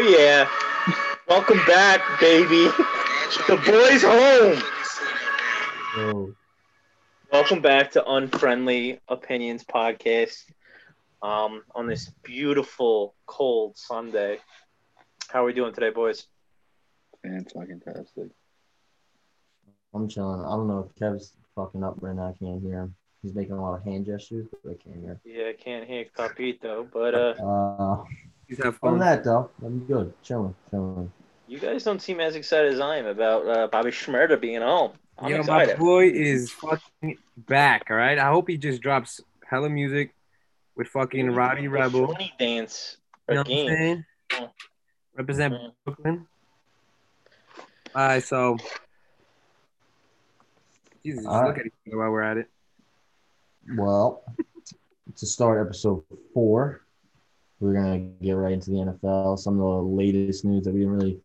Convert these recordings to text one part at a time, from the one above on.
Oh yeah. Welcome back, baby. The boys home. Welcome back to Unfriendly Opinions podcast. Um, on this beautiful cold Sunday. How are we doing today, boys? Fantastic. I'm chilling. I don't know if Kev's fucking up right now. I can't hear him. He's making a lot of hand gestures, but I can't hear. Yeah, I can't hear Capito, but uh, Uh, Please have on that though, I'm good. Chilling, chilling. you guys don't seem as excited as I am about uh, Bobby Shmurda being home. I'm Yo, my boy is fucking back. All right. I hope he just drops hella music with fucking Roddy Rebel. Shoney dance You know what I'm again. saying? Mm. Represent Mm. Brooklyn. All right. So, Jesus, just All look right. at each other while we're at it. Well, to start episode four, we're gonna get right into the NFL. Some of the latest news that we didn't really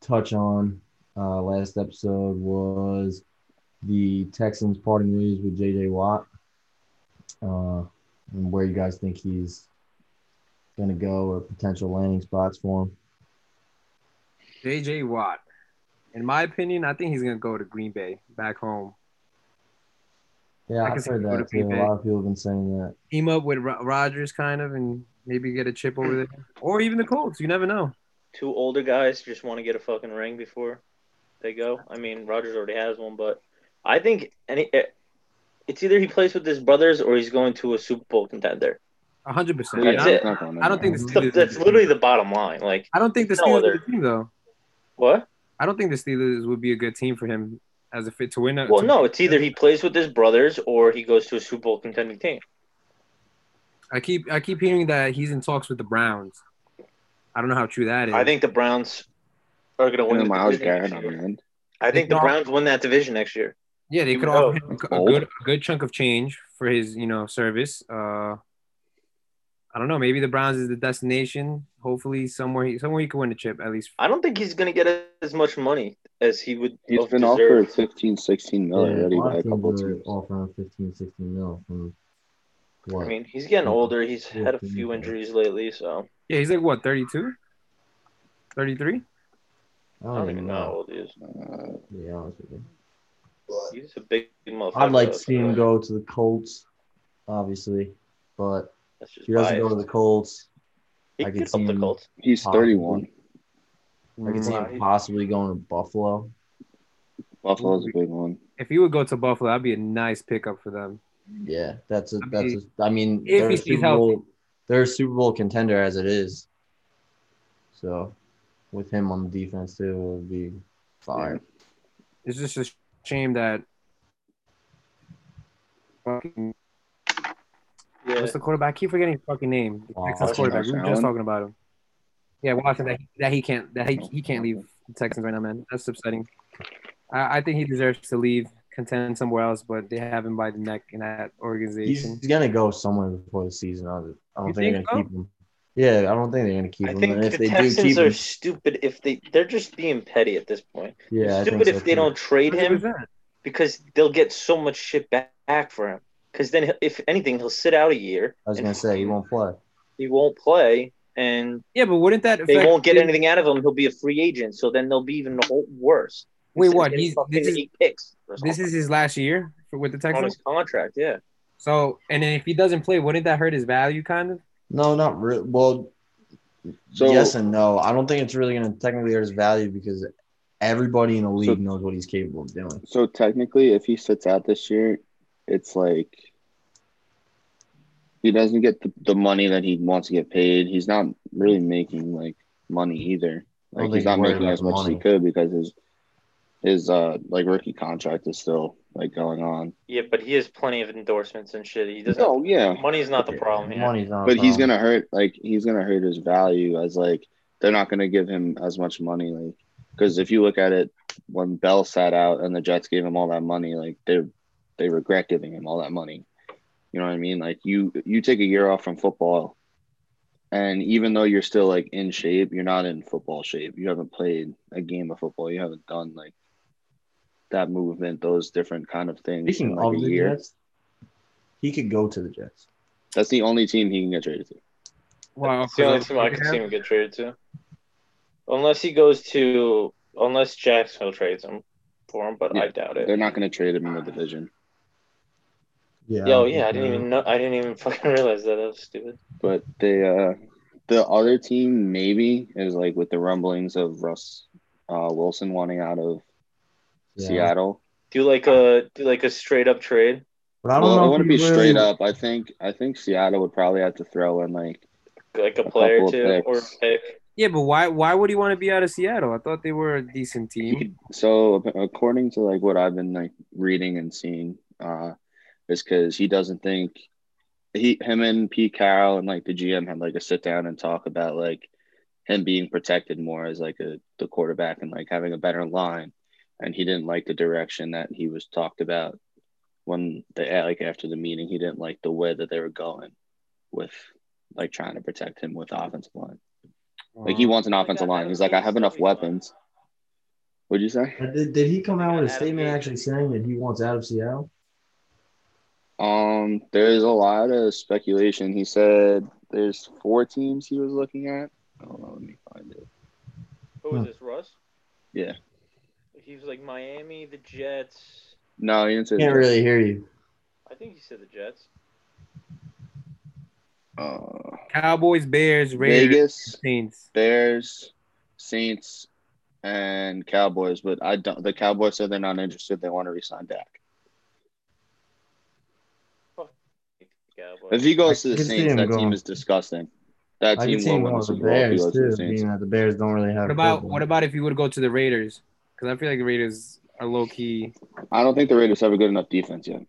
touch on uh, last episode was the Texans parting ways with J.J. Watt, uh, and where you guys think he's gonna go or potential landing spots for him. J.J. Watt. In my opinion, I think he's gonna go to Green Bay, back home. Yeah, I can I've heard him go to that too. A lot of people have been saying that. Team up with Ro- Rodgers, kind of, and maybe get a chip over there, or even the Colts. You never know. Two older guys just want to get a fucking ring before they go. I mean, Rogers already has one, but I think any eh, it's either he plays with his brothers or he's going to a Super Bowl contender. A hundred percent. That's I- it. not I don't think the That's, Steelers. that's literally the bottom line. Like I don't think the No Steelers other- are the team though. what? I don't think the Steelers would be a good team for him as a fit to win. A, Well, to- no, it's either he plays with his brothers or he goes to a Super Bowl contending team. I keep I keep hearing that he's in talks with the Browns. I don't know how true that is. I think the Browns are going to win. the Miles division Garrett next on the end. I think the They- Browns win that division next year. yeah, they even could offer him a, a good a good chunk of change for his you know service. Uh, I don't know. Maybe the Browns is the destination. Hopefully, somewhere he somewhere he could win a chip at least. I don't think he's going to get as much money as he would. He's have been deserved. offered 15, 16 mil Yeah, already by a couple teams are teams. offering 15, 16 mil from what? I mean, he's getting older. He's had a few injuries lately, so Yeah, he's like what 32, 33. I don't even know how old he is. Uh, To be honest with you. He's a big motherfucker. I'd like to see him go to the Colts, obviously, but That's just if he doesn't go to the Colts. He I could could get up see the him- Colts. he's Possibly. 31. I could see him mm-hmm. possibly going to Buffalo. Buffalo's a big one. If he would go to Buffalo, that'd be a nice pickup for them. Yeah, that's a I that's mean, a, I mean if they're he a stays Super healthy. Bowl they're a Super Bowl contender as it is. So with him on the defense too, it would be fire. It's just a shame that. Fucking, Yeah, What's the quarterback? I keep forgetting his fucking name. The Wow. Texans quarterback. We were just talking about him. Yeah, Washington. That he, that he can't. That he, he can't leave the Texans right now, man. That's upsetting. I, I think he deserves to leave, contend somewhere else, but they have him by the neck in that organization. he's gonna go somewhere before the season. I don't, I You think they're gonna so? keep him. Yeah, I don't think they're gonna keep I him. think and if the they do Texans keep are him, stupid if they they're just being petty at this point. yeah, I stupid think if so they don't trade him 100%. because they'll get so much shit back, back for him. Because then, if anything, he'll sit out a year. I was gonna say he won't play. He won't play, and Yeah, but wouldn't that they won't get his- anything out of him. He'll be a free agent, so then they'll be even worse. Wait, what? He's fucking this is eight picks. this is his last year for, with the on Texans. his contract. Yeah, So, and then if he doesn't play, wouldn't that hurt his value, kind of? No, not really. Well, So yes and no. I don't think it's really gonna technically hurt his value because everybody in the league So- knows what he's capable of doing. so technically, if he sits out this year, it's like he doesn't get the, the money that he wants to get paid. He's not really making like money either. Like he's not making as the much as he could because his his uh like rookie contract is still like going on. yeah, but he has plenty of endorsements and shit. He doesn't. Oh yeah, Money's not the problem here. Money's not. a but he's gonna hurt like he's gonna hurt his value as like they're not gonna give him as much money like because if you look at it when Bell sat out and the Jets gave him all that money like they they regret giving him all that money you know what I mean like you you take a year off from football and even though you're still like in shape you're not in football shape you haven't played a game of football you haven't done like that movement those different kind of things in Speaking like of a the year Jets, he could go to the Jets. that's the only team he can get traded to Wow, It's the only team I can see him get traded to. Unless he goes to, unless Jacksonville trades him for him, but I doubt it. They're not going to trade him in the division. Yeah. Yo, yeah, I didn't even know. I didn't even fucking realize that. That was stupid. But they, uh, the other team maybe is like with the rumblings of Russ uh, Wilson wanting out of Yeah. Seattle. Do like a do like a straight up trade. But I don't Well, know. I want wouldn't be really- straight up. I think I think Seattle would probably have to throw in like like a A player couple of too, or a pick. Yeah, but why why would he want to be out of Seattle? I thought they were a decent team. So according to like what I've been like reading and seeing, uh, is because he doesn't think he him and Pete Carroll and like the GM had like a sit down and talk about like him being protected more as like a the quarterback and like having a better line, and he didn't like the direction that he was talked about when they like after the meeting. He didn't like the way that they were going with like trying to protect him with the offensive line. Like he wants an offensive that line. Adam He's like, I have enough stuff he's on. weapons. What'd you say? Did, did he come out with a Adam statement Gase. actually saying that he wants out of Seattle? Um, there's a lot of speculation. He said there's four teams he was looking at. Hold on, let me find it. Who was Hmm. this, Russ? Yeah. He was like Miami, the Jets. No, he didn't say Can't that. really hear you. I think he said the Jets. Uh, Cowboys, Bears, Raiders, Vegas, Saints. Bears, Saints, and Cowboys. But I don't. The Cowboys said they're not interested. They want to resign Dak. Cowboys. If he goes to the could Saints, him that team is disgusting. That I team can see will win the Super Bowl Bears goes the too, Saints. being the Bears don't really have. What about football. what about if he would go to the Raiders? Because I feel like the Raiders are low key. I don't think the Raiders have a good enough defense yet.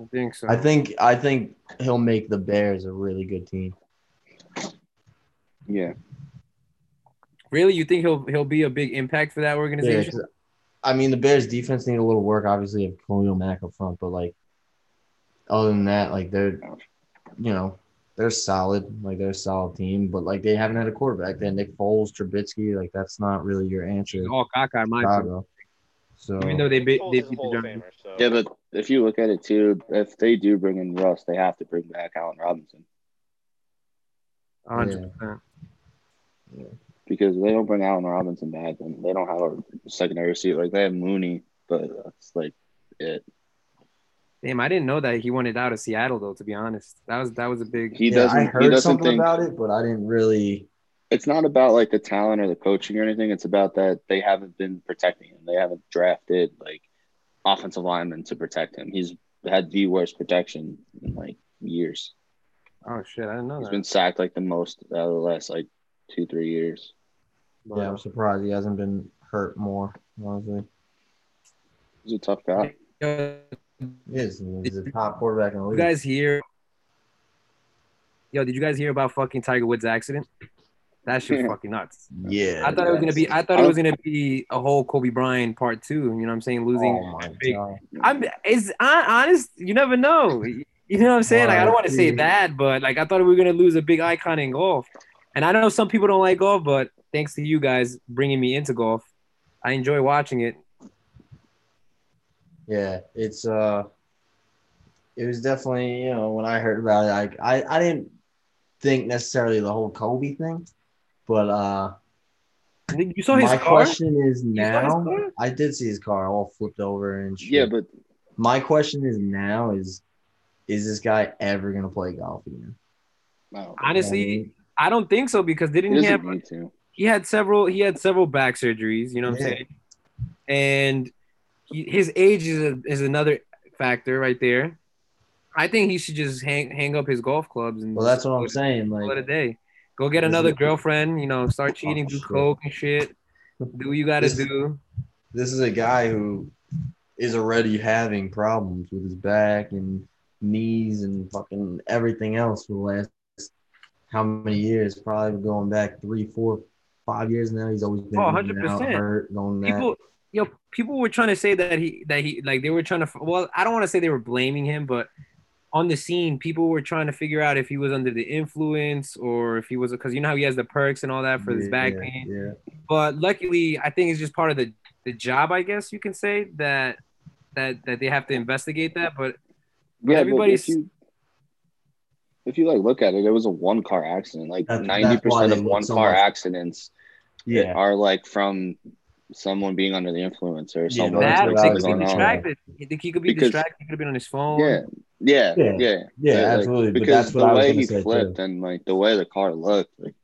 I think so. I think I think he'll make the Bears a really good team. Yeah. really, you think he'll he'll be a big impact for that Yeah, I mean the Bears defense need a little work. Obviously, of Khalil Mack up front, but like other than that, like they're you know they're solid. Like they're a solid team, but like they haven't had a quarterback. Then Nick Foles, Trubisky. Like that's not really your answer. All caca, in my opinion. Chicago. So Even though they beat they beat the Giants. So. Yeah, but if you look at it too, if they do bring in Russ, they have to bring back Allen Robinson. A hundred percent. because if they don't bring Allen Robinson back, then they don't have a secondary receiver. Like they have Mooney, but that's like it. Damn, I didn't know that he wanted out of Seattle though. To be honest, that was that was a big. He yeah, doesn't. I he heard doesn't something think about it, but I didn't really. it's not about like the talent or the coaching or anything. It's about that they haven't been protecting him. They haven't drafted like offensive linemen to protect him. He's had the worst protection in like years. Oh shit, I didn't know He's that. been sacked like the most out of the last like two three years. Wow. Yeah, I'm surprised he hasn't been hurt more. Honestly, He's a tough guy. Yo, he is. He's a top quarterback in the you league. guys hear? Yo, did you guys hear about fucking Tiger Woods' accident? That shit's fucking nuts. yeah, I thought it was gonna be. I thought it was gonna be a whole Kobe Bryant part two. You know what I'm saying? Losing. Oh my big- god. I'm. It's hon- honest. You never know. You know what I'm saying? Like I don't want to say Right. that, but like I thought we were gonna lose a big icon in golf. And I know some people don't like golf, but thanks to you guys bringing me into golf, I enjoy watching it. Yeah, it's uh, it was definitely you know when I heard about it, like I I didn't think necessarily the whole Kobe thing, but uh, You saw his my car. question is now. I did see his car all flipped over and shit. Yeah, but my question is now is, is this guy ever gonna play golf again? no, Honestly, I don't think so because didn't he have doesn't need to. he had several he had several back surgeries, you know what I'm saying? And he, his age is a, is another factor right there. I think he should just hang hang up his golf clubs and Well, that's what I'm saying. call it a day. Go get another girlfriend, you know, start oh, cheating, Oh, do shit. coke and shit. Do what you gotta This- do. this is a guy who is already having problems with his back and knees and fucking everything else for the last how many years? Probably going back three, four, five years now. He's always been Oh, in and out, hurt, going that. People you know, people were trying to say that he that he like they were trying to well, I don't want to say they were blaming him, but on the scene, people were trying to figure out if he was under the influence or if he was because you know how he has the perks and all that for his Yeah, back pain. Yeah, but luckily i think it's just part of the the job i guess you can say that that that they have to investigate that but Yeah, but if you if you like look at it, it was a one car accident. Like ninety percent of one car much- accidents Yeah. are like from someone being under the influence or Yeah, someone That like I could something be going going on. on. distracted. You think he could be Because- distracted? He could have been on his phone. Yeah, yeah, Yeah. yeah, Yeah, Like, absolutely. But Because that's what the I was way he flipped too. and like the way the car looked, like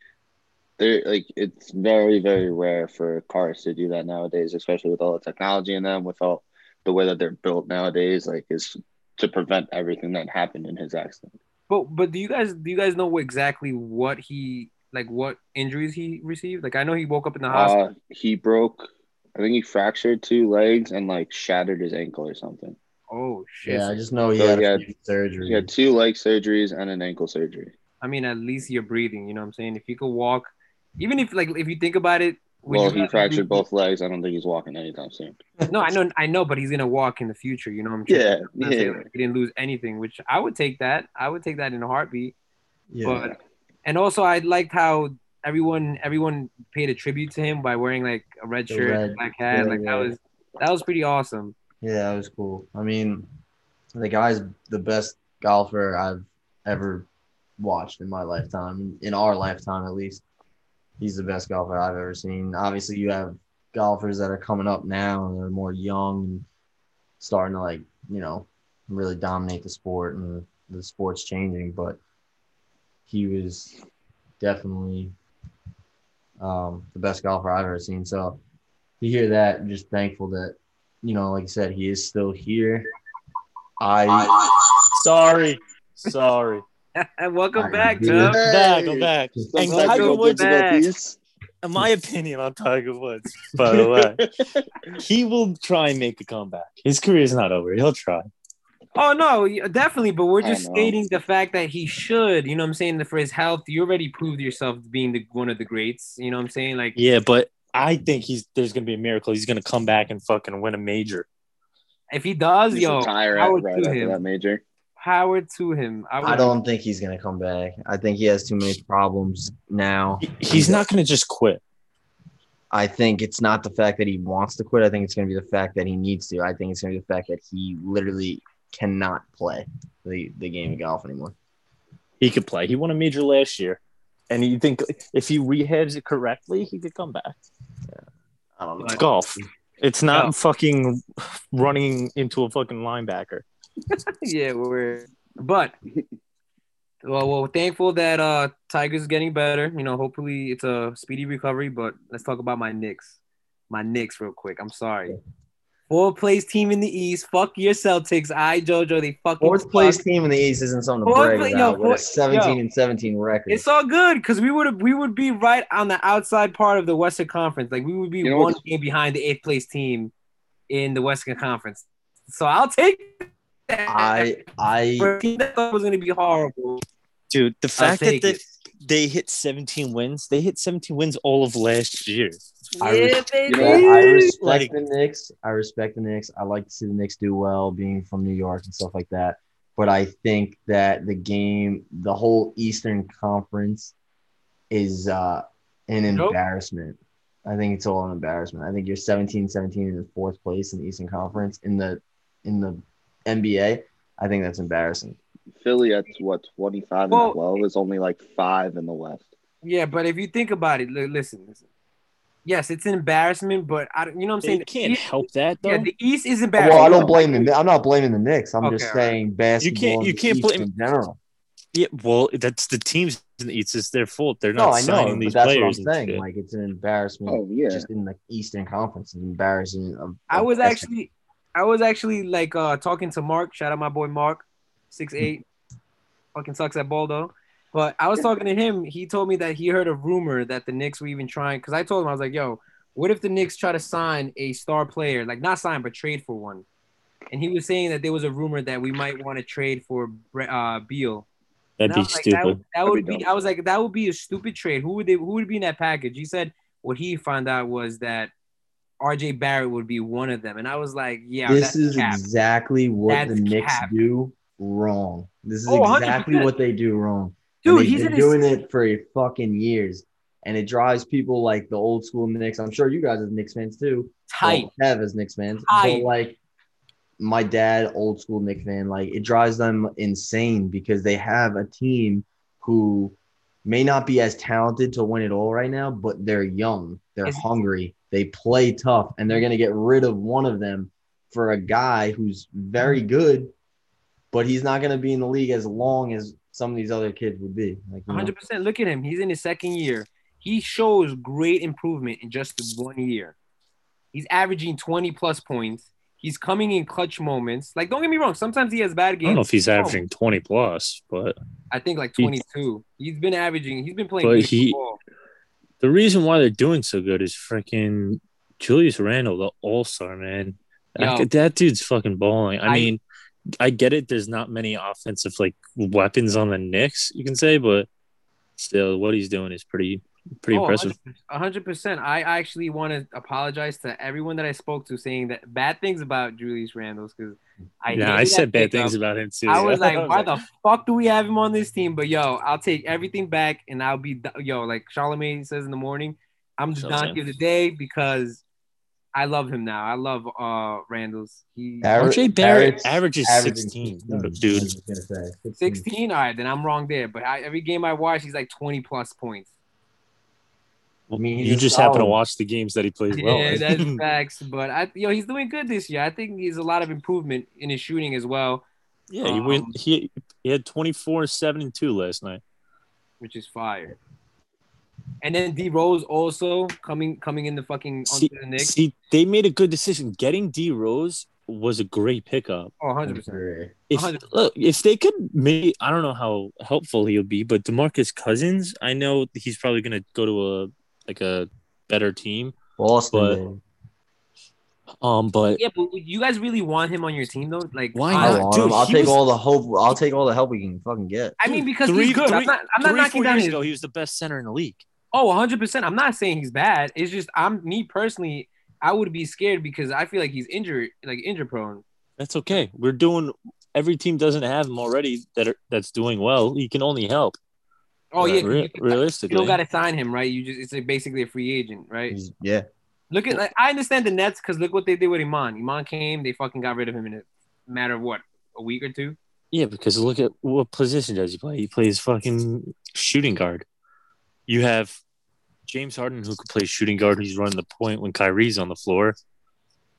they're like it's very very rare for cars to do that nowadays, especially with all the technology in them, with all the way that they're built nowadays. Like is to prevent everything that happened in his accident. But but do you guys do you guys know exactly what he like what injuries he received? Like I know he woke up in the hospital. Uh, he broke. I think he fractured two legs and like shattered his ankle or something. oh shit! Yeah, I just know he So had he had- few surgeries. He had two leg surgeries and an ankle surgery. I mean, at least you're breathing. You know what I'm saying? If you could walk, even if like if you think about it, Well, he fractured be- both legs. I don't think he's walking anytime soon. No, I know, I know, but he's gonna walk in the future. You know what I'm Yeah, saying? I'm saying, yeah. like, he didn't lose anything, which I would take that. I would take that in a heartbeat. yeah. But and also I liked how everyone everyone paid a tribute to him by wearing like a red The shirt, red- black hat. yeah, like yeah. that was that was pretty awesome. Yeah, that was cool. I mean, the guy's the best golfer I've ever watched in my lifetime, in our lifetime at least. He's the best golfer I've ever seen. Obviously, you have golfers that are coming up now and they're more young and starting to like, you know, really dominate the sport and the sport's changing, but he was definitely um, the best golfer I've ever seen. So to hear that, I'm just thankful that, you know, like I said, he is still here. I Sorry. Sorry. And welcome I back, do. Chubb. Back. I'm back. And Tiger little Woods, in my opinion on Tiger Woods, by the way, he will try and make a comeback. His career is not over. He'll try. Oh no, definitely. But we're just stating the fact that he should. You know what I'm saying? For his health, you already proved yourself being the one of the greats. You know what I'm saying? Like Yeah, but I think he's there's gonna be a miracle. He's gonna come back and fucking win a major. if he does, Just yo, retire power right to after him. that major. Power to him. I, would, I don't think he's gonna come back. I think he has too many problems now. He- He's not gonna just quit. I think it's not the fact that he wants to quit. I think it's going to be the fact that he needs to. I think it's going to be the fact that he literally cannot play the, the game of golf anymore. He could play. He won a major last year, and you think if he rehabs it correctly, he could come back. Yeah. I don't know. It's golf. It's not Yeah. fucking running into a fucking linebacker. yeah, we're but well, well, thankful that uh Tiger's getting better. You know, hopefully it's a speedy recovery. But let's talk about my Knicks. My Knicks, real quick. I'm sorry. Fourth place team in the East. Fuck your Celtics. I JoJo. They fucking Fourth suck. place team in the East isn't something to Fourth brag pla- yo, about with a 17 yo. and 17 record. It's all good because we would have we would be right on the outside part of the Western Conference. Like we would be You one game behind the eighth place team in the Western Conference. So I'll take that. I I For that was going to be horrible. Dude, the fact that take they, it. they hit 17 wins, they hit 17 wins all of last year. I res- baby. know, I respect Like- the Knicks. I respect the Knicks. I like to see the Knicks do well, being from New York and stuff like that. But I think that the game, the whole Eastern Conference, is uh, an Nope. embarrassment. I think it's all an embarrassment. I think you're 17, 17 in the fourth place in the Eastern Conference in the in the NBA. I think that's embarrassing. Philly at what twenty five Well- and twelve is only like five in the West. Yeah, but if you think about it, listen, listen. Yes, it's an embarrassment, but I, don't- you know what I'm saying. They can't East- help that though. Yeah, the East is embarrassing. Well, I don't blame the. I'm not blaming the Knicks. I'm just Okay, all right. saying basketball. you can't. You can't East blame- in general. yeah, well, that's the teams in the East. It's their fault. They're No, not I know, signing but these that's what I'm players. and saying. shit. Like it's an embarrassment. Oh yeah, just in the Eastern Conference. It's embarrassing. Of, I was basketball. actually, I was actually like uh talking to Mark. Shout out my boy Mark, six eight, fucking sucks at ball though. But I was talking to him. He told me that he heard a rumor that the Knicks were even trying. Because I told him I was like, "Yo, what if the Knicks try to sign a star player, like not sign but trade for one?" And he was saying that there was a rumor that we might want to trade for uh, Beal. That'd be like, stupid. that would, that That'd be be. I was like, that would be a stupid trade. Who would they? Who would be in that package? He said what he found out was that R.J. Barrett would be one of them, and I was like, yeah, this that's is cap. exactly what That's the Knicks cap. do wrong. This is Oh, exactly what they do wrong. Dude. And He's been his. doing it for fucking years, and it drives people like the old school Knicks. I'm sure you guys as Knicks fans too. Tight. Kev as Knicks fans, Tight. but like my dad, old school Knicks fan, like it drives them insane because they have a team who may not be as talented to win it all right now, but they're young, they're hungry, they play tough, and they're gonna get rid of one of them for a guy who's very mm-hmm. good, but he's not gonna be in the league as long as some of these other kids would be. Like, 100%. Look at him. He's in his second year. He shows great improvement in just one year. He's averaging 20 plus points. He's coming in clutch moments. Like, don't get me wrong. Sometimes he has bad games. I don't know if he's Oh, averaging 20 plus, but I think like 22. He's been averaging. He's been playing. But he- football. the reason why they're doing so good is freaking Julius Randle, the All Star man. That, that dude's fucking balling. I, I- mean, I get it. There's not many offensive like weapons on the Knicks, you can say, but still, what he's doing is pretty pretty Oh, impressive. 100 percent. I actually want to apologize to everyone that I spoke to, saying that bad things about Julius Randle because I yeah, I said bad things about him too. I was like, why the fuck do we have him on this team? But yo, I'll take everything back and I'll be yo, like Charlemagne says in the morning, I'm the Charlemagne. donkey of the day because I love him now. I love uh Randle's. He Barrett- RJ Barrett Barrett's averages averaging 16, 16, I dude. was gonna say, 16. 16. All right, then I'm wrong there. But I, every game I watch, he's like 20 plus points. I mean, you a just happen to watch the games that he plays well. Yeah, in. that's facts. But I yo, he's doing good this year. I think he's a lot of improvement in his shooting as well, yeah, he went. Um, He he had 24, seven and two last night. which is fire. And then D Rose also coming coming in the fucking See, onto the Knicks. see, they made a good decision. Getting D Rose was a great pickup. Oh, 100 percent. If 100%. look, if they could, maybe I don't know how helpful he'll be, but Demarcus Cousins, I know he's probably going to go to a like a better team. Boston. But- baby. Um, but Yeah, but you guys really want him on your team though? Like Why not? want Dude, him. I'll take was- all the hope. I'll take all the help we can fucking get. I mean, because three, he's good. I'm not. I'm not three, knocking four down years his. ago, he was the best center in the league. Oh, 100. percent I'm not saying he's bad. It's just I'm me personally. I would be scared because I feel like he's injured, like injury prone. That's okay. We're doing. Every team doesn't have him already that are, that's doing well. He can only help. Oh yeah, 'cause Re- you, you realistically. don't got to sign him, right? You just it's like basically a free agent, right? He's, yeah. Look at like I understand the Nets because look what they did with Iman. Iman came, they fucking got rid of him in a matter of what a week or two. Yeah, because look at what position does he play? He plays fucking shooting guard. You have James Harden who could play shooting guard. He's running the point when Kyrie's on the floor.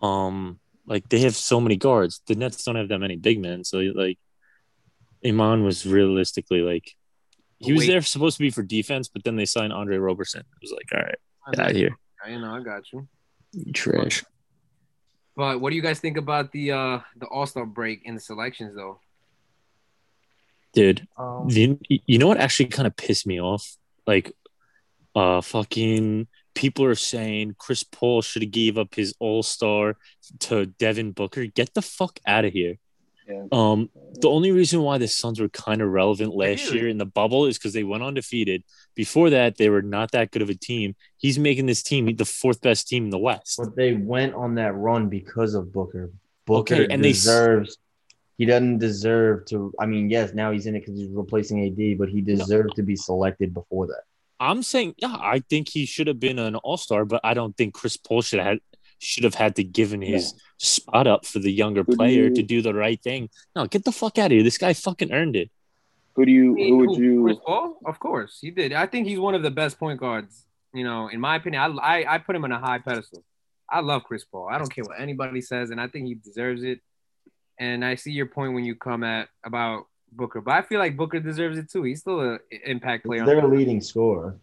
Um, like they have so many guards. The Nets don't have that many big men, so like, Iman was realistically like, he was Wait. there supposed to be for defense, but then they signed Andre Roberson. It was like, all right, I get out of here, You know, I got you. you trash. But what do you guys think about the uh the All Star break in the selections though? dude. Um, You, you know what actually kind of pissed me off? Like, uh, fucking people are saying Chris Paul should have gave up his All Star to Devin Booker. Get the fuck out of here. Yeah. Um, the only reason why the Suns were kind of relevant last Really? year in the bubble is because they went undefeated. Before that, they were not that good of a team. He's making this team the fourth best team in the West. but they went on that run because of Booker. Booker Okay, and they deserves. he doesn't deserve to. I mean, yes, now he's in it because he's replacing AD, but he deserved to be selected before that. I'm saying, yeah, I think he should have been an All Star, but I don't think Chris Paul should have should have had to given his spot up for the younger Who do player you- to do the right thing. No, get the fuck out of here. This guy fucking earned it. Who do you? Who would you? Chris? Paul? Of course, he did. I think he's one of the best point guards. You know, in my opinion, I I, I put him on a high pedestal. I love Chris Paul. I don't care what anybody says, and I think he deserves it. And I see your point when you come at about Booker, but I feel like Booker deserves it too. He's still an impact player. They're their leading scorer.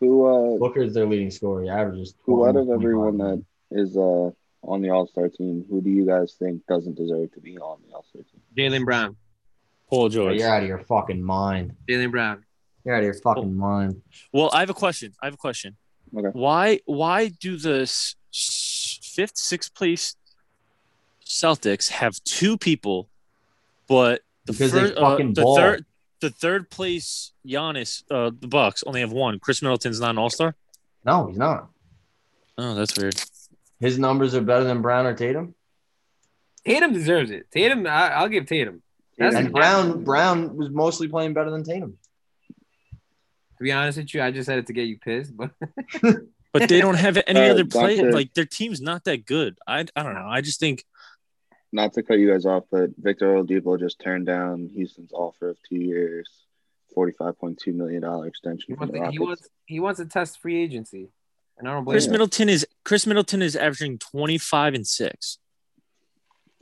Who? Uh, Booker's their leading scorer. He averages. who out of 20, everyone that is uh on the All Star team? Who do you guys think doesn't deserve to be on the All Star team? Jaylen Brown. Paul Oh, George. you're out of your fucking mind. Jaylen Brown. You're out of your fucking mind. Well, I have a question. I have a question. Okay. Why why do the s- s- fifth, sixth place Celtics have two people, but the Because they fir- uh, the ball. third the third place Giannis, uh, the Bucks only have one. Khris Middleton's not an All Star. No, he's not. Oh, that's weird. His numbers are better than Brown or Tatum. Tatum deserves it. Tatum, I, I'll give Tatum. That's And Brown, Brown was mostly playing better than Tatum. To be honest with you, I just said it to get you pissed, but But they don't have any Uh, other play. Like their team's not that good. I I don't know. I just think Not to cut you guys off, but Victor Oladipo just turned down Houston's offer of two years, forty-five point two million dollar extension from wants, the to, he wants he wants to test free agency, and I don't blame Khris him. Middleton is Khris Middleton is averaging 25 and six.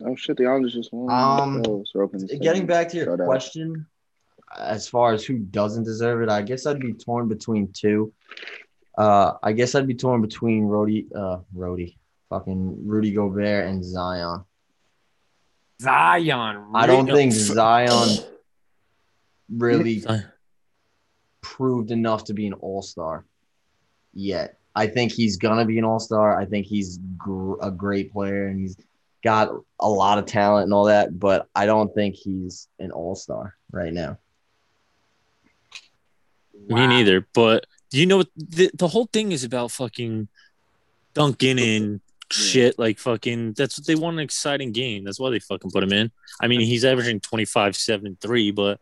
oh shit, the Islanders just won. Um, Oh, open Getting back to your Shout out. question, as far as who doesn't deserve it, I guess I'd be torn between two. Uh, I guess I'd be torn between Rody, uh, Rody, fucking Rudy Gobert and Zion. Zion. I don't really- think Zion really proved enough to be an All Star yet. I think he's gonna be an All Star. I think he's gr- a great player and he's got a lot of talent and all that. But I don't think he's an All Star right now. Me neither. But do you know what the, the whole thing is about fucking Duncan and shit like fucking that's what they want an exciting game. That's why they fucking put him in. I mean, he's averaging 25, 7, 3, but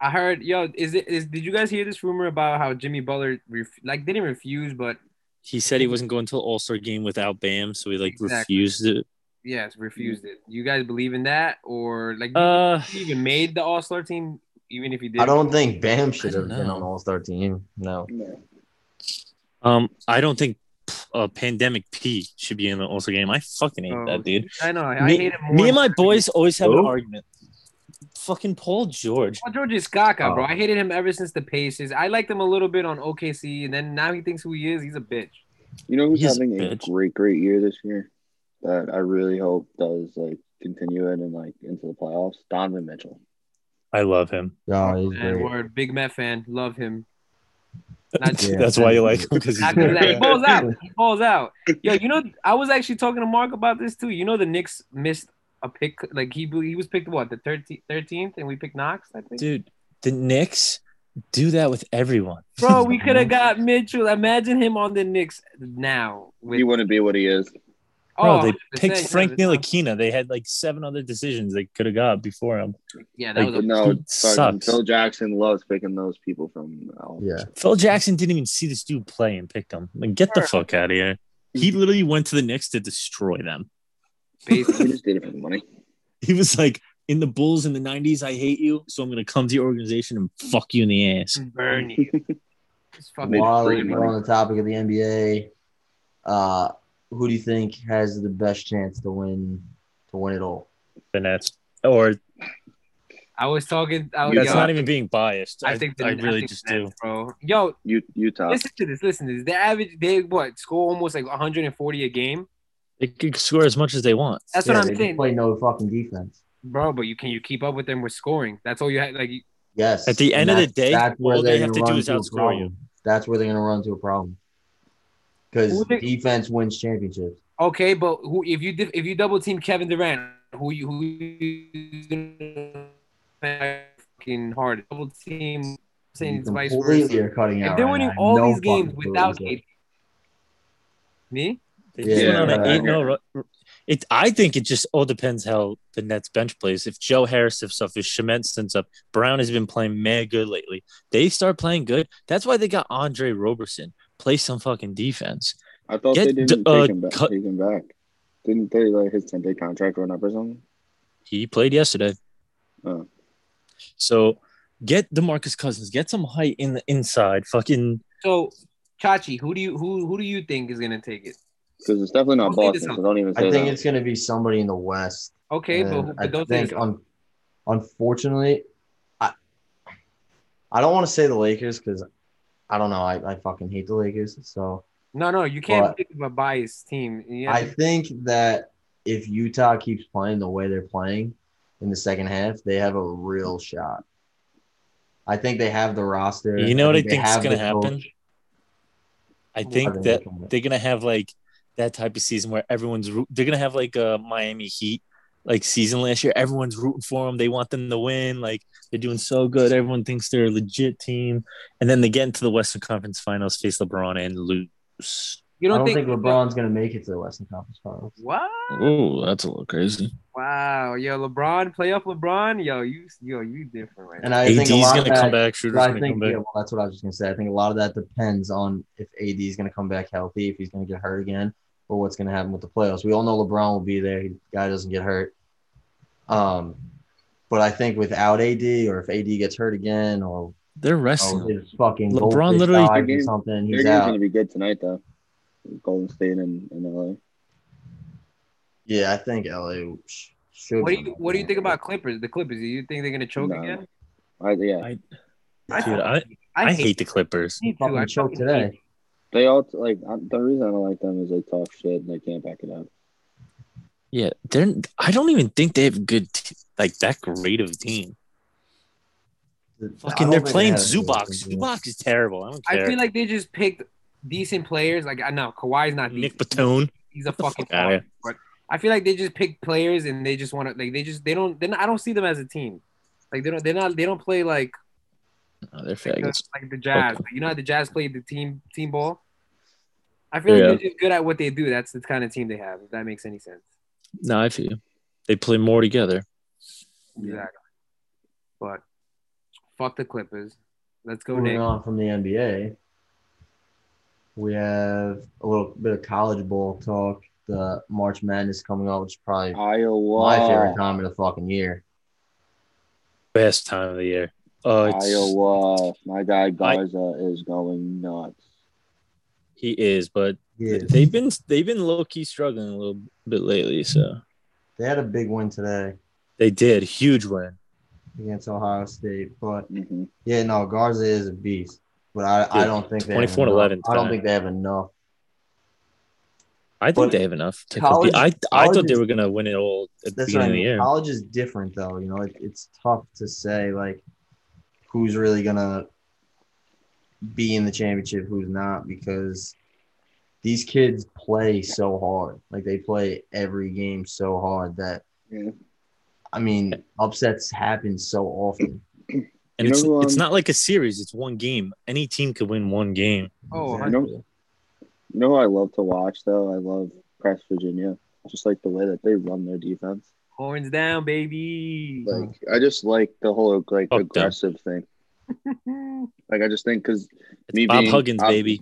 I heard, yo, is it is? Did you guys hear this rumor about how Jimmy Butler ref, like didn't refuse, but he said he wasn't going to the All Star game without Bam, so he like Exactly. refused it. yes, refused it. You guys believe in that, or like Uh, he even made the All Star team, even if he did? I don't think Bam should have been on All Star team. No. No. um, I don't think uh, Pandemic P should be in the All Star game. I fucking hate Oh, that dude. I know. I me, hate him more. me and my boys always have an argument. Fucking Paul George. Paul George is Skaka, bro. Oh. I hated him ever since the Pacers. I liked him a little bit on OKC, and then now he thinks who he is. He's a bitch. You know who's He's having a bitch. great, great year this year that I really hope does like continue it and like into the playoffs? Donovan Mitchell. I love him. Oh, he's And great. word, big Met fan, love him. Not Yeah. That's why you like him because he's Not 'cause of that. He good. balls out. He balls out. Yo, you know, I was actually talking to Mark about this too. You know, the Knicks missed a pick. Like he he was picked what the 13th, 13th and we picked Knox. I think. Dude, the Knicks do that with everyone. Bro, we could have got Mitchell. Imagine him on the Knicks now. With He wouldn't be what he is. Bro, oh, they picked Frank that's not- Ntilikina. They had like seven other decisions they could have got before him. Yeah, that like, was But a, no, He fucking sucks. Phil Jackson loves picking those people from. Yeah. Phil Jackson didn't even see this dude play and picked him. Like, get the fuck out of here. He literally went to the Knicks to destroy them. basically. He just did it for the money. He was like, in the Bulls in the 90s, I hate you, so I'm going to come to your organization and fuck you in the ass. burn you. It's fucking Made While we're on the topic of the NBA, uh, who do you think has the best chance to win to win it all? The Nets. Or I was talking. I was, that's yo, not even being biased. I think the, I really think just the do. Bro. Yo, U- Utah. listen to this. Listen to this. They average. They what? Score almost like 140 a game, They could score as much as they want. That's Yeah, what I'm they saying. Play no fucking defense. bro. But you can you keep up with them with scoring? That's all you had. Like you- Yes. At the end of the day, that's where all they have to do run is into outscore you. That's where they're gonna run into a problem. Because Who defense wins championships. okay, but who if you if you double team Kevin Durant, who you who you gonna fucking hard double team? Saying it's vice completely versa. are cutting out. If they're right winning now. all No these games without KD, me, They Yeah, just went on an right. eight no. It. I think it just all depends how the Nets bench plays. If Joe Harris if stuff, if Shamet sends up, Brown has been playing mad good lately. They start playing good. That's why they got Andre Roberson. Play some fucking defense. I thought Get they didn't d- uh, take him back. cut- Take him back. Didn't they like his ten day contract run up or something? He played yesterday. Oh. So get Demarcus Cousins. Get some height in the inside. Fucking So, Chachi, who do you who who do you think is gonna take it? Because it's definitely not Don't Boston. So don't even say I think that. it's gonna be somebody in the West. Okay, but, And who- I but don't say think this. un- unfortunately, I I don't want to say the Lakers because I don't know. I, I fucking hate the Lakers. So No, no, you can't But- pick a biased team. You have I think that if Utah keeps playing the way they're playing in the second half, they have a real shot. I think they have the roster. You know what I think is gonna happen? I think think that they can. they're gonna have like that type of season where everyone's they're gonna have like a Miami Heat like season last year. Everyone's rooting for them. They want them to win. Like they're doing so good. Everyone thinks they're a legit team, and then they get into the Western Conference Finals, face LeBron, and lose. you don't, don't think, LeBron's gonna make it to the Western Conference Finals. What? Oh, that's a little crazy. Wow, yo, LeBron, play up LeBron, yo, you, yo, you different right And now. I think AD's a lot gonna come back. Shooter's I think come yeah, well, that's what I was just gonna say. I think a lot of that depends on if AD is gonna come back healthy, if he's gonna get hurt again, or what's gonna happen with the playoffs. We all know LeBron will be there. The guy doesn't get hurt. Um, But I think without AD or if AD gets hurt again or They're oh, resting. him. his fucking LeBron goldfish literally- dies or Their something, Their he's game's out. gonna be good tonight though. Golden State and, and LA. Yeah, I think LA should. What do you What do you think about Clippers? The Clippers? Do you think they're gonna choke No. again? I, yeah, I- I, Dude, I, I hate the Clippers. Me too. I choke today. they all like the reason I don't like them is they talk shit and they can't back it up. Yeah, they're. I don't even think they have good, t- like that great of a team. Fucking, they're think they playing have a Zubac. Zubac is terrible. I don't I feel like they just picked decent players. Like I know Kawhi's not Nick decent. Batum. He's a fucking fuck outta. But I feel like they just pick players and they just want to like they just they don't. Then I don't see them as a team. Like they don't. They're not. They don't play like Oh, they're like, faggots. the, like the Jazz. Like, you know how the Jazz played the team team ball. I feel Yeah. like they're just good at what they do. That's the kind of team they have. If that makes any sense. No, I feel you. They play more together. Exactly. But fuck the Clippers. Let's go Moving next. on from the NBA, we have a little bit of college ball talk. The March Madness coming up, which is probably Iowa. my favorite time of the fucking year. Best time of the year. Oh, it's, Iowa. My guy Garza is going nuts. He is, but Yeah, they've been they've been low key struggling a little bit lately. So they had a big win today they did huge win. against Ohio State, but hmm yeah, no, Garza is a beast. But I, I don't think they have 24 and 11 enough. I don't think they have enough. I think But they have enough to college- compete. I I thought they were gonna win it all at the That's what beginning I of the mean. year. College is different, though. You know, it, it's tough to say like who's really gonna be in the championship, who's not, because these kids play so hard. Like they play every game so hard that Yeah. I mean, upsets happen so often. And You it's know, it's um, not like a series. It's one game. Any team could win one game. Oh, I know- You know who I love to watch though? I love West Virginia. Just like the way that they run their defense. horns down, baby. Like I just like the whole like Fuck them. aggressive thing. Like I just think because It's Me Bob being- Huggins, I'm- baby.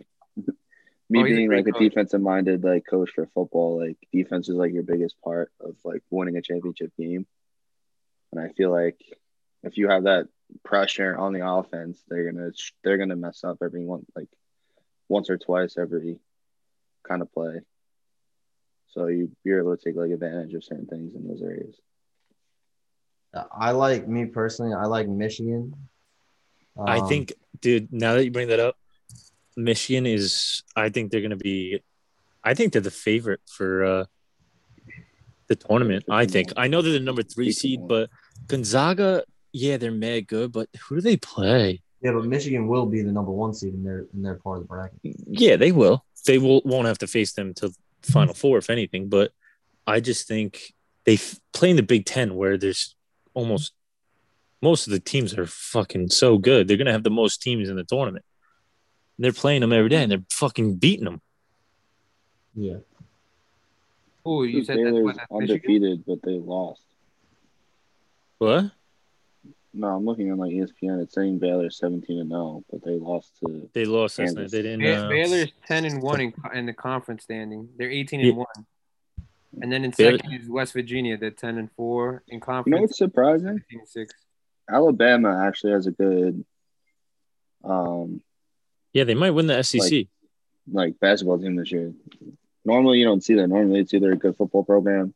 me Oh, he's a being great like a defensive minded like coach for football, like defense is like your biggest part of like winning a championship game. And I feel like if you have that pressure on the offense, they're gonna they're gonna mess up every one like once or twice every kind of play. So you you're able to take like advantage of certain things in those areas. I like me personally. I like Michigan. I Um, think, dude. Now that you bring that up, Michigan is. I think they're gonna be. I think they're the favorite for uh, the tournament. I think. I know they're the number three seed, but Gonzaga, yeah, they're mad good. But who do they play? Yeah, but Michigan will be the number one seed in their in their part of the bracket. Yeah, they will. They will won't have to face them to Final Four, if anything. But I just think they play in the Big Ten, where there's almost most of the teams are fucking so good. They're gonna have the most teams in the tournament. They're playing them every day, and they're fucking beating them. Yeah. Oh, you said that's Baylor's what that's Michigan. undefeated, but they lost. What? No, I'm looking on like E ESPN. It's saying Baylor 17 and 0, but they lost to. They lost last night. They didn't. Uh, Baylor's ten and one in, in the conference standing. They're eighteen Yeah. and one, and then in Baylor- second is West Virginia. They're ten and four in You know conference. what's surprising? 15 six. Alabama actually has a good, um, yeah, they might win the SEC. like basketball team this year. Normally, you don't see that. Normally, it's either a good football program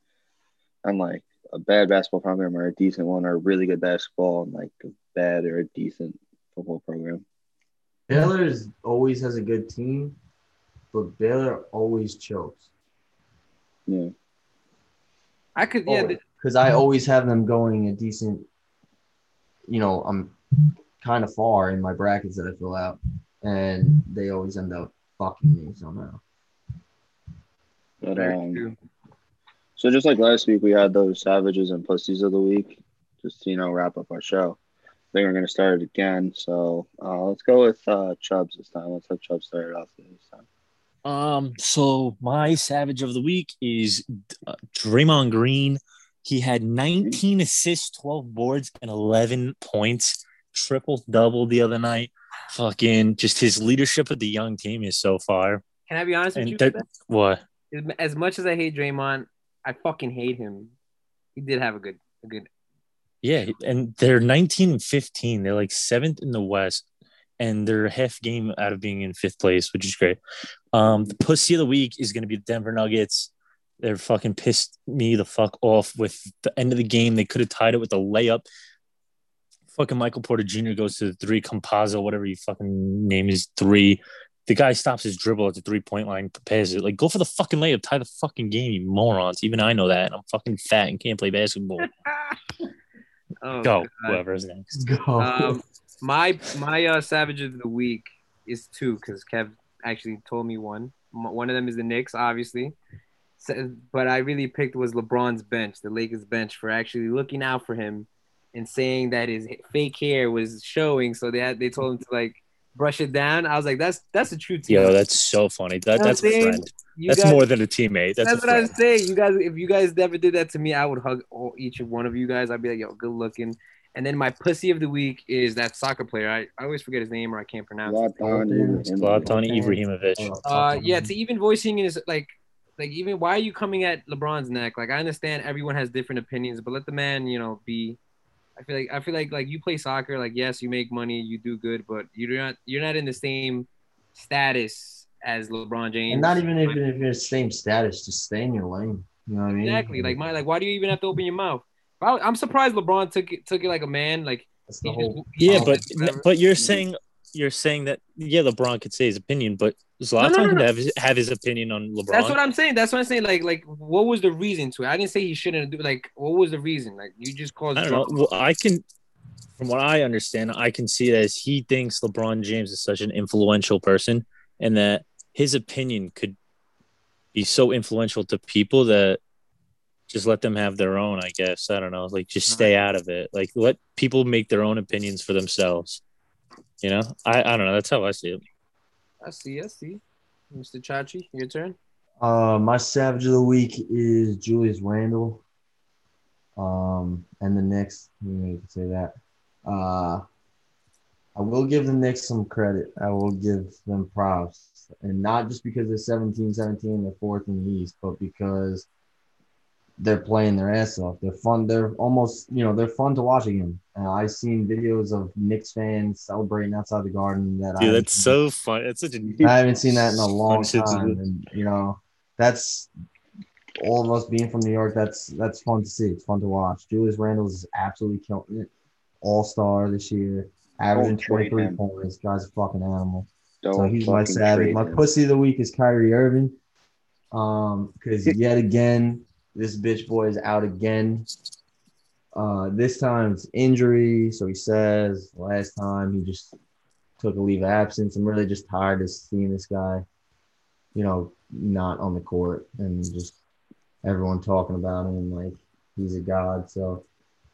and like a bad basketball program, or a decent one, or a really good basketball and like a bad or a decent football program. Baylor's always has a good team, but Baylor always chokes. Yeah, I could, yeah. because I always have them going a decent. You know, I'm kind of far in my brackets that I fill out, and they always end up fucking me somehow. but um, so just like last week, we had those savages and pussies of the week. Just to, you know, wrap up our show. I think we're gonna start it again. So uh, let's go with uh, Chubbs this time. Let's have Chubbs start it off this time. Um, so my savage of the week is uh, Draymond Green. He had 19 assists, 12 boards, and 11 points, triple double the other night. Fucking just his leadership of the young team is so far. Can I be honest with you? that, what? As much as I hate Draymond, I fucking hate him. He did have a good, a good Yeah, and they're 19 and 15. They're like seventh in the West, and they're a half game out of being in fifth place, which is great. Um, the pussy of the week is going to be the Denver Nuggets. They're fucking pissed me the fuck off with the end of the game. They could have tied it with a layup. Fucking Michael Porter Jr. goes to the three, Campazzo, whatever you fucking name is three. The guy stops his dribble at the three point line, prepares it. Like, go for the fucking layup, tie the fucking game, you morons. Even I know that. And I'm fucking fat and can't play basketball. Oh, Go, God. whoever's next. Go. Um, my my uh, savage of the week is two because Kev actually told me one. One of them is the Knicks, obviously, So- but I really picked was LeBron's bench, the Lakers bench, for actually looking out for him and saying that his fake hair was showing. So they had they told him to like brush it down. I was like, that's that's a true team. Yo, that's so funny. That, You know that's I'm a friend. You That's guys- more than a teammate. That's, That's, a what I was friend. saying. You guys, if you guys never did that to me, I would hug all, each one of you guys. I'd be like, yo, good looking. And then my pussy of the week is that soccer player. I, I always forget his name or I can't pronounce it. Zlatan Zlatan Ibrahimovic. Ibrahimovic. Uh, yeah, to even voicing is like, like even why are you coming at LeBron's neck? Like I understand everyone has different opinions, but let the man, you know, be. I feel like I feel like like you play soccer. Like yes, you make money, you do good, but you're not you're not in the same status as LeBron James. and not even if, if you're the same status, just stay in your lane. You know what I mean? Exactly. Like my like, why do you even have to open your mouth? I, I'm surprised LeBron took it took it like a man. Like That's the whole. he Yeah, but but you're saying you're saying that yeah, LeBron could say his opinion, but Zlatan no, no, could no. have his, have his opinion on LeBron. that's what I'm saying. That's what I'm saying. Like like what was the reason to it? I didn't say he shouldn't do. Like what was the reason? Like you just caused. I don't know. Well, I can, from what I understand, I can see it as he thinks LeBron James is such an influential person, and that his opinion could be so influential to people that just let them have their own. I guess I don't know. Like just stay out of it. Like let people make their own opinions for themselves. You know, I I don't know. That's how I see it. I see. I see. Mr. Chachi, your turn. Uh, my savage of the week is Julius Randle. Um, and the Knicks. You know, you can say that. Uh, I will give the Knicks some credit. I will give them props, and not just because they're 17, 17, they're fourth in the East, but because they're playing their ass off. They're fun. They're almost, you know, they're fun to watch again. Uh, I've seen videos of Knicks fans celebrating outside the Garden. That I Dude, haven't that's so fun. It's such a I haven't seen that in a long time, and you know, that's all of us being from New York. That's that's fun to see. It's fun to watch. Julius Randle is absolutely killing it. All star this year, averaging 23 points. Guy's a fucking animal. Don't so he's my savage. My him. pussy of the week is Kyrie Irving. Um, because yet again, this bitch boy is out again. Uh, this time it's injury. So he says last time he just took a leave of absence. I'm really just tired of seeing this guy, you know, not on the court and just everyone talking about him like he's a god. So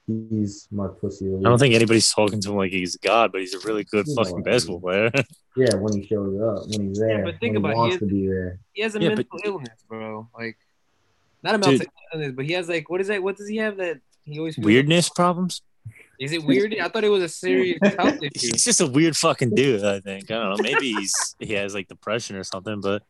he's my pussy of. I don't think anybody's talking to him like he's a god, but he's a really good You fucking basketball player. Yeah, when he shows up, when he's there, yeah, but think when about he it, wants he to be there. He has a Yeah, mental but- illness, bro. Like not a Dude. mental illness, but he has like what is that? What does he have that he always feels Weirdness problems. Is it weird? I thought it was a serious health issue. He's just a weird fucking dude. I think. I don't know. Maybe he's he has like depression or something, but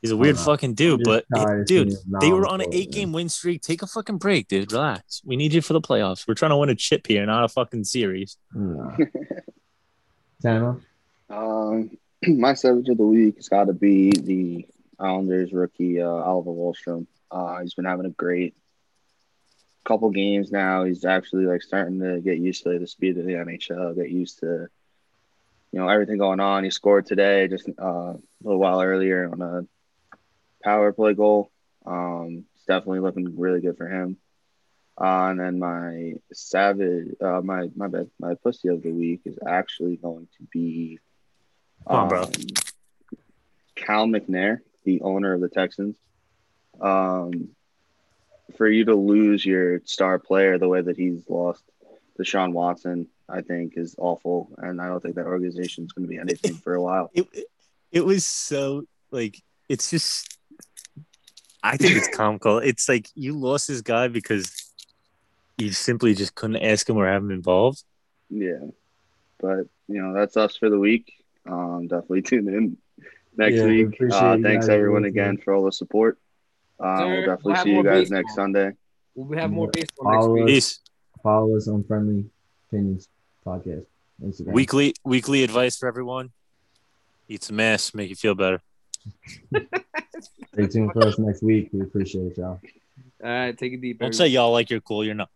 he's a weird fucking dude. But just tired of dude, seeing him not they were on an eight game win streak. Take a fucking break, dude. Relax. We need you for the playoffs. We're trying to win a chip here, not a fucking series. Nah. Tana? Um, my savage of the week has got to be the Islanders rookie uh, Oliver Wahlstrom. Uh, he's been having a great couple games now. He's actually like starting to get used to the speed of the NHL, get used to you know everything going on. He scored today just uh, a little while earlier on a power play goal. Um, it's definitely looking really good for him. Uh, and then my savage, uh, my my bad, my pussy of the week is actually going to be Come on, um, Cal McNair, the owner of the Texans. Um, for you to lose your star player the way that he's lost Deshaun Watson, I think is awful, and I don't think that organization is going to be anything for a while. It it was so like it's just. I think it's comical. It's like you lost this guy because you simply just couldn't ask him or have him involved. Yeah, but you know that's us for the week. Um, definitely tune in next Yeah, week. appreciate Uh, thanks everyone again for all the support. Uh, we'll definitely we'll see you guys baseball. next Sunday. We'll have more baseball next week. us. Peace. Follow us on Friendly Opinions Podcast. Instagram. Weekly weekly advice for everyone. Eat some ass, make you feel better. Stay tuned for us next week. We appreciate y'all. All right, take it deep. Don't everybody. say y'all like you're cool. You're not.